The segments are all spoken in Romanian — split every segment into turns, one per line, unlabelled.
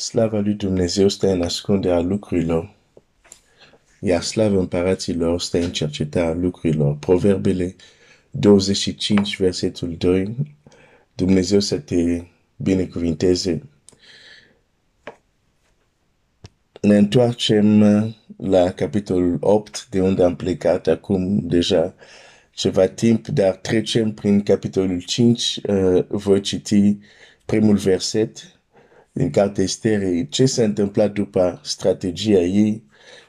Slava lui Dumnezeu stă în ascunderea lucrurilor, iar slava împăraților stă în cercetarea lucrurilor. Proverbele 25, versetul 2. Dumnezeu să te binecuvinteze. Ne întoarcem la capitolul 8, de unde am plecat acum deja ceva timp, dar trecem prin capitolul 5. Uh, voi citi primul verset din cartea Esterei, ce s-a întâmplat după strategia ei.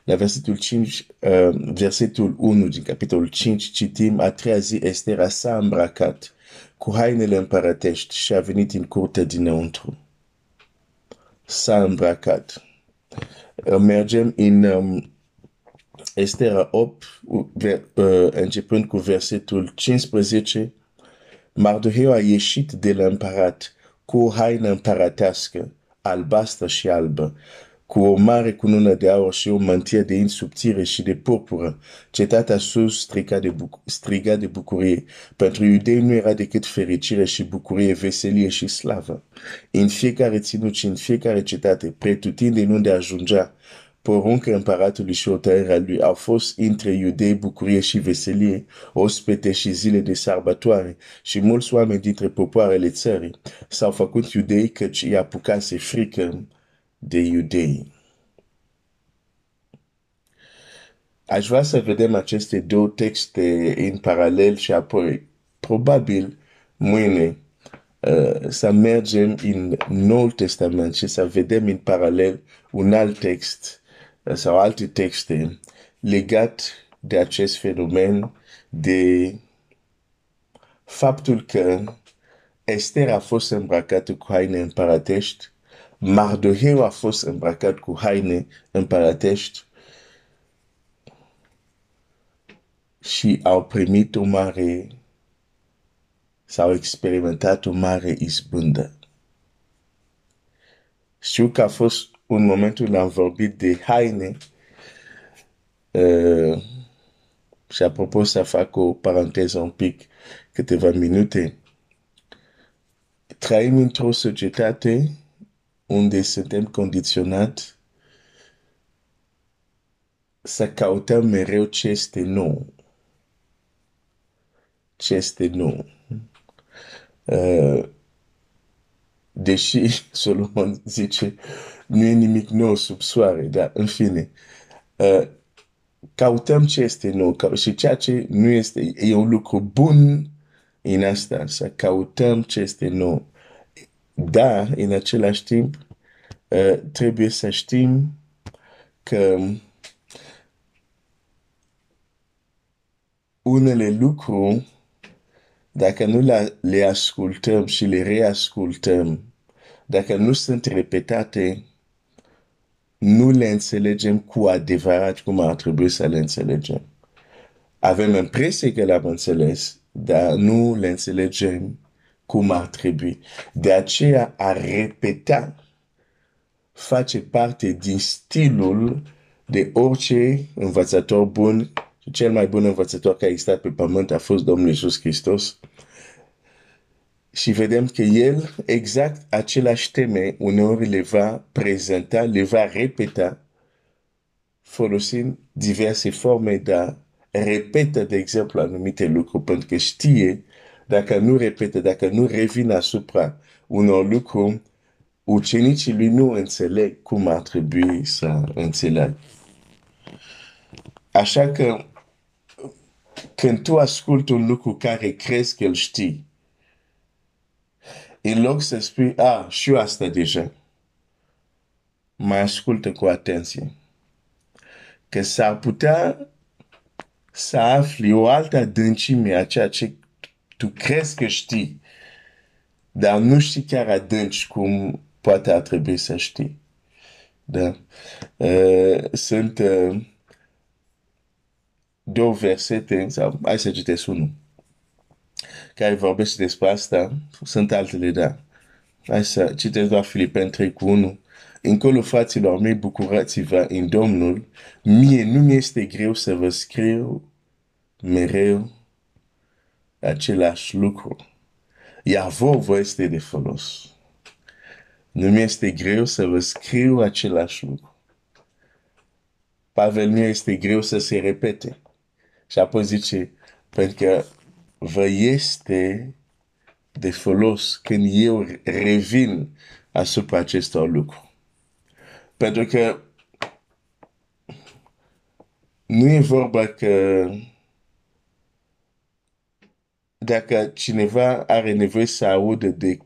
La versetul 5, uh, versetul 1 din capitolul 5, citim, a treia zi Estera s-a îmbrăcat cu hainele împărătești și a venit în curte dinăuntru. S-a îmbrăcat. Uh, mergem în um, Estera 8, uh, începând cu versetul 15. Mardoheu a ieșit de la împărat cu o haină împărătească, albastră și albă, cu o mare cunună de aur și o mantie de in subțire și de purpură. Cetatea sus striga de, buc- striga de bucurie. Pentru iudei nu era decât fericire și bucurie, veselie și slavă. În fiecare ținut și în fiecare cetate, pretutindeni unde ajungea, poruncă împăratului și hotărârea lui au fost între iudei bucurie și veselie, ospete și zile de sărbătoare și mulți oameni dintre popoarele țării s-au făcut iudei căci i-a apucase frică de iudei. Aș vrea să vedem aceste două texte în paralel și apoi, probabil, mâine, uh, să mergem în Noul Testament și să vedem în paralel un alt text sau alte texte legat de acest fenomen, de faptul că Esther a fost îmbrăcată cu haine împărătești, Mardoheu a fost îmbrăcat cu haine împărătești și au primit o mare sau experimentat o mare izbândă. Știu că a fost un moment când am vorbit de haine uh, și apropo să fac o paranteză un pic, câteva minute. Trăim într-o societate unde suntem condiționat să căutăm mereu ce este nou. Ce este nou. Uh, deși Solomon zice nu e nimic nou sub soare, dar în fine, uh, căutăm ce este nou și ceea ce nu este, e un lucru bun în asta, să căutăm ce este nou. Dar, în același timp, uh, trebuie să știm că unele lucruri, dacă nu le ascultăm și le reascultăm, dacă nu sunt repetate, nu le înțelegem cu adevărat cum ar trebui să le înțelegem. Avem impresia că le-am înțeles, dar nu le înțelegem cum ar trebui. De aceea a repeta face parte din stilul de orice învățător bun. Cel mai bun învățător care a existat pe pământ a fost Domnul Iisus Hristos și vedem că el exact același teme uneori le va prezenta, le va repeta folosind diverse forme de repetă, de exemplu, anumite lucruri, pentru că știe dacă nu repetă, dacă nu revin asupra unor lucruri, ucenicii lui nu înțeleg cum ar trebui să înțeleg. Așa că când tu asculti un lucru care crezi că îl știi, în loc să spui, ah, știu asta deja, mai ascultă cu atenție. Că s-ar putea să afli o altă adâncime a ceea ce tu crezi că știi, dar nu știi chiar adânci cum poate ar trebui să știi. Da? Uh, sunt uh, două versete, sau hai să citesc unul care vorbește despre asta, sunt altele, da. Hai să citesc doar Filipeni 3 cu 1. Încolo, fraților mei, bucurați-vă în Domnul. Mie nu mi este greu să vă scriu mereu același lucru. Iar vă vă este de folos. nu mi este greu să vă scriu același lucru. Pavel nu este greu să se repete. Și apoi zice, pentru că vă este de folos când eu revin asupra acestor lucruri. Pentru că nu e vorba că dacă cineva are nevoie să audă de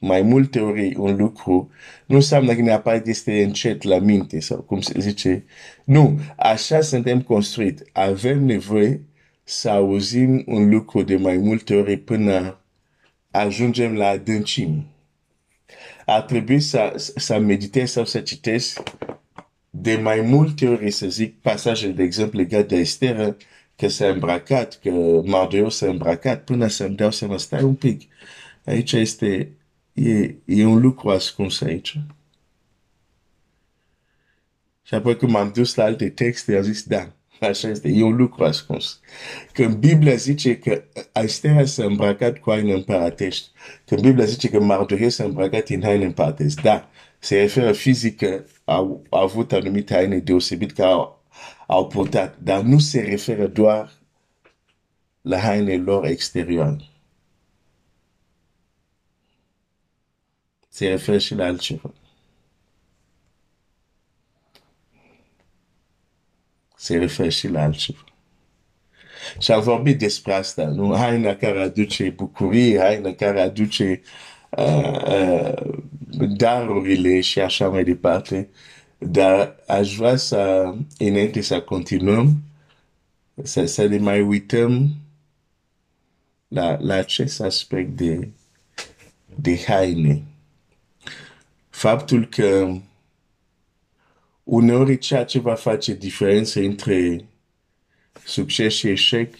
mai multe ori un lucru, nu înseamnă că neapărat este încet la minte sau cum se zice. Nu, așa suntem construit. Avem nevoie să auzim un lucru de mai multe ori până ajungem la adâncim. Ar trebui să, să meditez sau să citesc de mai multe ori, să zic, pasajele, de exemplu, legat de Esther, că s-a îmbracat, că Mardeu s-a îmbracat, până să-mi dau seama, stai un pic. Aici este, e, e un lucru ascuns aici. Și apoi când m-am dus la alte texte, am zis, da, așa este, e un lucru ascuns. Când Biblia zice că Esther s-a îmbrăcat cu haine împărătești, când Biblia zice că Mardeu s-a îmbrăcat în haine împărătești, da, se referă fizic că au, au avut anumite haine deosebit care au, au purtat, dar nu se referă doar la hainele lor exterioare. Se referă și la altceva. Se referă și la altceva. Și am vorbit despre asta, nu? Haina care aduce bucurie, haina care aduce uh, uh, darurile și așa mai departe. Dar aș vrea să, înainte să continuăm, să, să ne mai uităm la, la acest aspect de, de haine. Faptul că uneori ceea ce va face diferență între succes și eșec?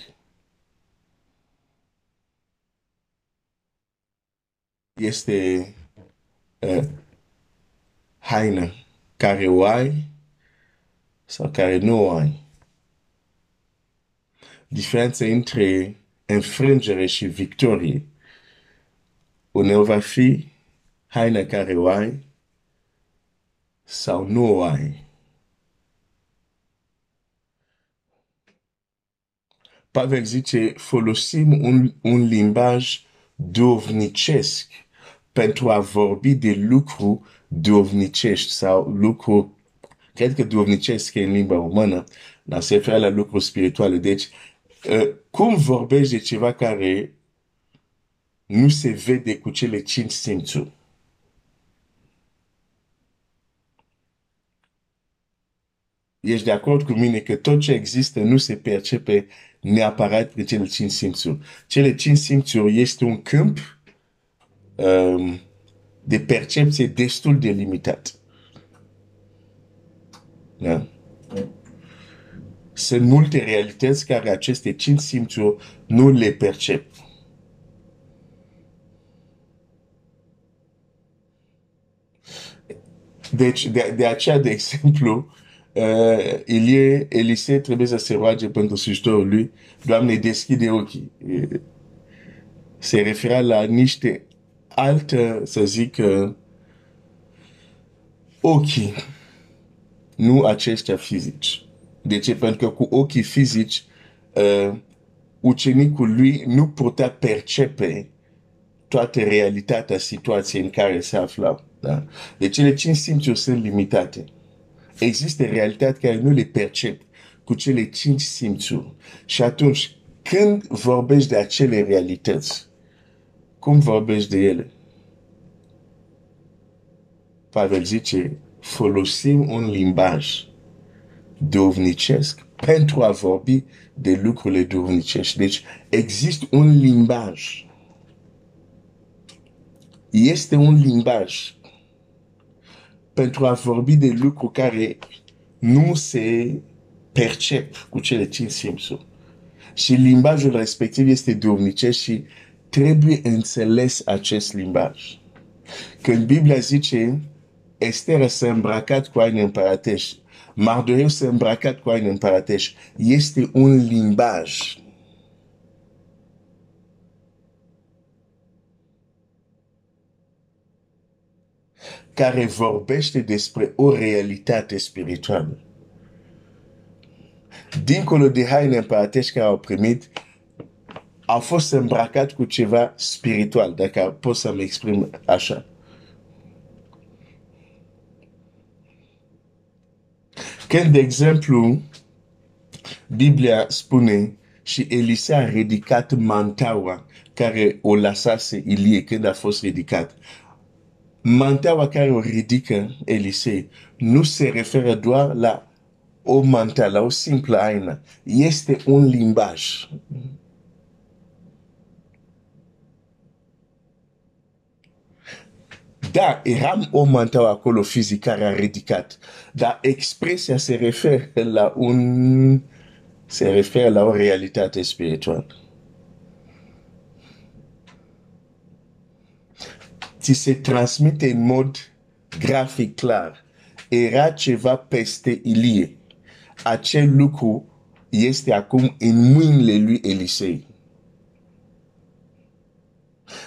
Este uh, haină. Care o ai sau care nu o ai. Diferența între înfrângere și victorie. Uneori va fi haina care o ai sau nu o ai. Pavel zice, folosim un, un limbaj dovnicesc pentru a vorbi de lucru duhovnicești sau lucru, cred că duhovnicesc e în limba română, dar se referă la lucruri spirituale. Deci, uh, cum vorbești de ceva care nu se vede cu cele cinci simțuri? Ești de acord cu mine că tot ce există nu se percepe neapărat prin cele cinci simțuri. Cele cinci simțuri este un câmp um, de percepție destul de limitat. Da? Sunt multe realități care aceste cinci simțuri nu le percep. Deci, de, de aceea, de exemplu, uh, Elie, Elise trebuie să se roage pentru slujitorul lui, Doamne, deschide ochii. Se referea la niște altă, să zic, uh, ochii, nu aceștia fizici. De ce? Pentru că cu ochii fizici, uh, ucenicul lui nu putea percepe toată realitatea situației în care se afla. Da? Deci cele cinci simțuri sunt limitate. Există realități care nu le percep cu cele cinci simțuri. Și atunci, când vorbești de acele realități, cum vorbești de ele? Pavel zice, folosim un limbaj dovnicesc pentru a vorbi de lucrurile dovnicești. Deci există un limbaj. Este un limbaj pentru a vorbi de lucruri care nu se percep cu cele cinci simțuri. Și limbajul respectiv este dovnicesc și trebuie înțeles acest limbaj. Când Biblia zice, Esther s-a îmbrăcat cu haine împărătești, Mardoreu s-a îmbrăcat cu haine împărătești, este un limbaj. Care vorbește despre o realitate spirituală. Dincolo de haine împărătești care au primit, au fost îmbrăcat cu ceva spiritual, dacă pot să mă exprim așa. Când, de exemplu, Biblia spune și Elise a ridicat mantaua care o lăsase Ilie când a fost ridicat. Mantaua care o ridică Elise nu se referă doar la o mantea, la o simplă aină. Este un limbaj. Da, eram o manteau acolo fizic care a ridicat, dar expresia se referă la un se referă la o realitate spirituală. Ți se transmite în mod grafic clar. Era ceva peste Ilie. Acel lucru este acum în mâinile lui Elisei.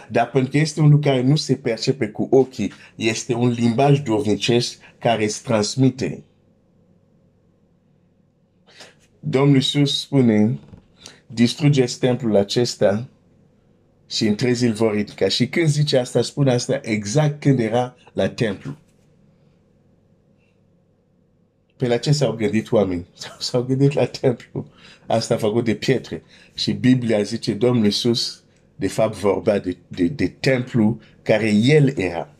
Dar pentru că este un lucru care nu se percepe cu ochii, este un limbaj dovnicesc care se transmite. Domnul Iisus spune, distrugeți templul acesta și în trei zile vor ridica. Și când zice asta, spune asta exact când era la templu. Pe la ce s-au gândit oameni? S-au gândit la templu. Asta a făcut de pietre. Și Biblia zice, Domnul Iisus, de fapt, vorbea de, de, de templu care el era.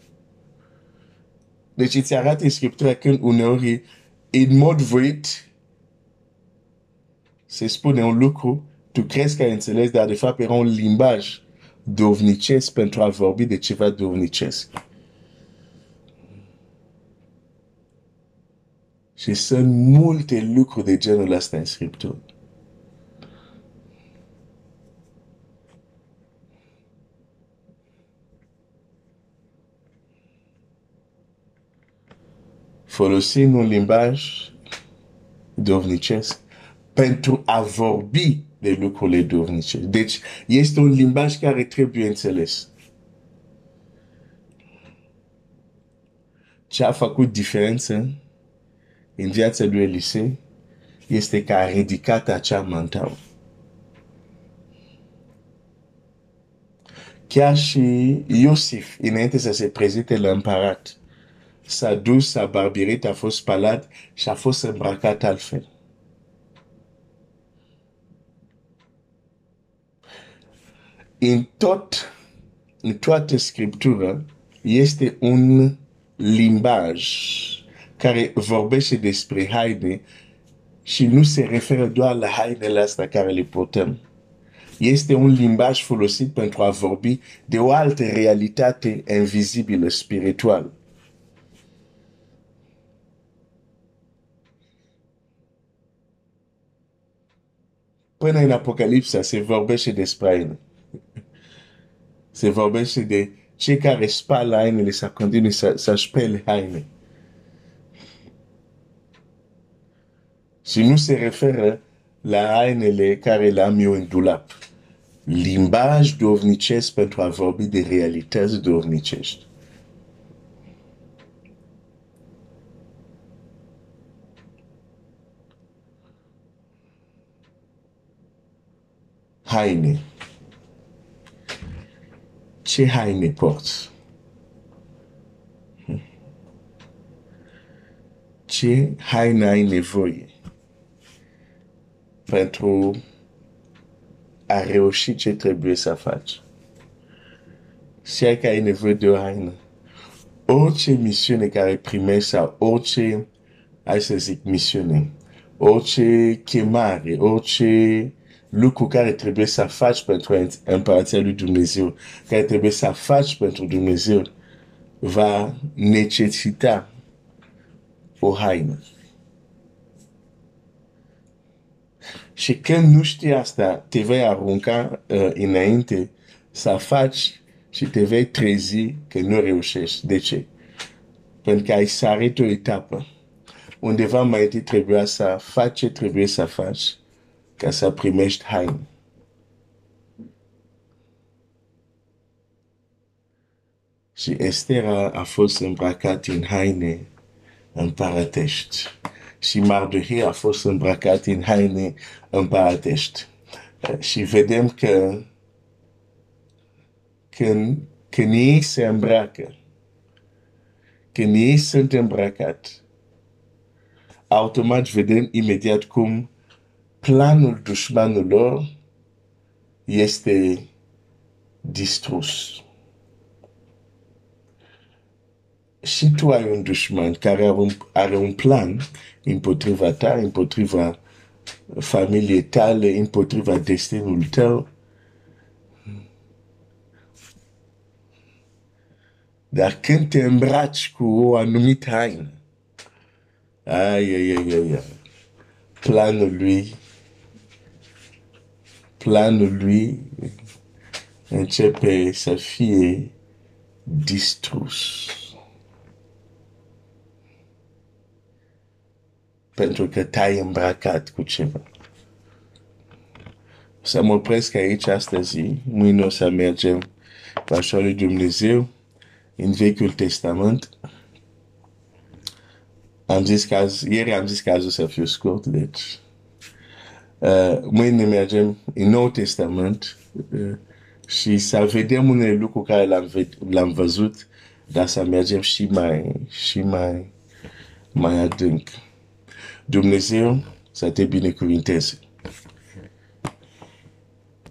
Deci îți arată în Scriptura când uneori, în mod voit, se spune un lucru, tu crezi că ai înțeles, dar de fapt era un limbaj dovnicesc pentru a vorbi de ceva dovnicesc. Și sunt multe lucruri de genul ăsta în Scriptură. Folosim un limbaj dovnicesc pentru a vorbi de lucrurile dovnice. Deci este un limbaj care trebuie înțeles. Ce a făcut diferență în viața lui Elisei este că a ridicat acea mantau. Chiar și Iosif, înainte să se prezinte la împărat, s-a dus, s-a barbirit, a fost spălat și a fost îmbrăcat altfel. În tot, în toată scriptura, este un limbaj care vorbește despre haine și nu se referă doar la hainele astea care le purtăm. Este un limbaj folosit pentru a vorbi de o altă realitate invizibilă, spirituală. Până în Apocalipsa se vorbește despre haine. Se vorbește de cei care spală hainele să continue să, să spele haine. Și nu se referă la hainele care le-am eu în dulap. Limbaj dovnicesc pentru a vorbi de realități dovnicești. Haine ce haine porți? Ce haine ai nevoie pentru a reuși ce trebuie să faci? Și că ai nevoie de o haină. Orice misiune care primești sau orice, hai să zic, misiune, orice chemare, orice lucru care trebuie să faci pentru împărăția lui Dumnezeu, care trebuie să faci pentru Dumnezeu, va necesita o haină. Și când nu știi asta, te vei arunca uh, înainte să faci și te vei trezi că nu reușești. De ce? Pentru că ai sărit o etapă. Undeva mai întâi trebuia să faci ce trebuie să faci ca să primești haine. și Estera a fost îmbrăcat în haine împărătești. Și Mardohei a fost îmbrăcat în haine împărătești. Și vedem că când, când ei se îmbracă, când ei sunt îmbrăcat, automat vedem imediat cum planul dușmanului este distrus. Și tu ai un dușman care are un, are un plan împotriva ta, împotriva familiei tale, împotriva destinul tău, Dar când te îmbraci cu o anumită haină, ai, ai, ai, ai, ai, planul lui, planul lui începe să fie distrus. Pentru că te-ai îmbracat cu ceva. Să mă opresc aici astăzi, mâine o să mergem la lui Dumnezeu în Vechiul Testament. Am zis că azi, ieri am zis că azi o să fiu scurt, deci uh, mâine mergem în Nou Testament uh, și să vedem unele lucruri care l-am, l-am văzut, dar să mergem și mai, și mai, mai adânc. Dumnezeu să te binecuvinteze.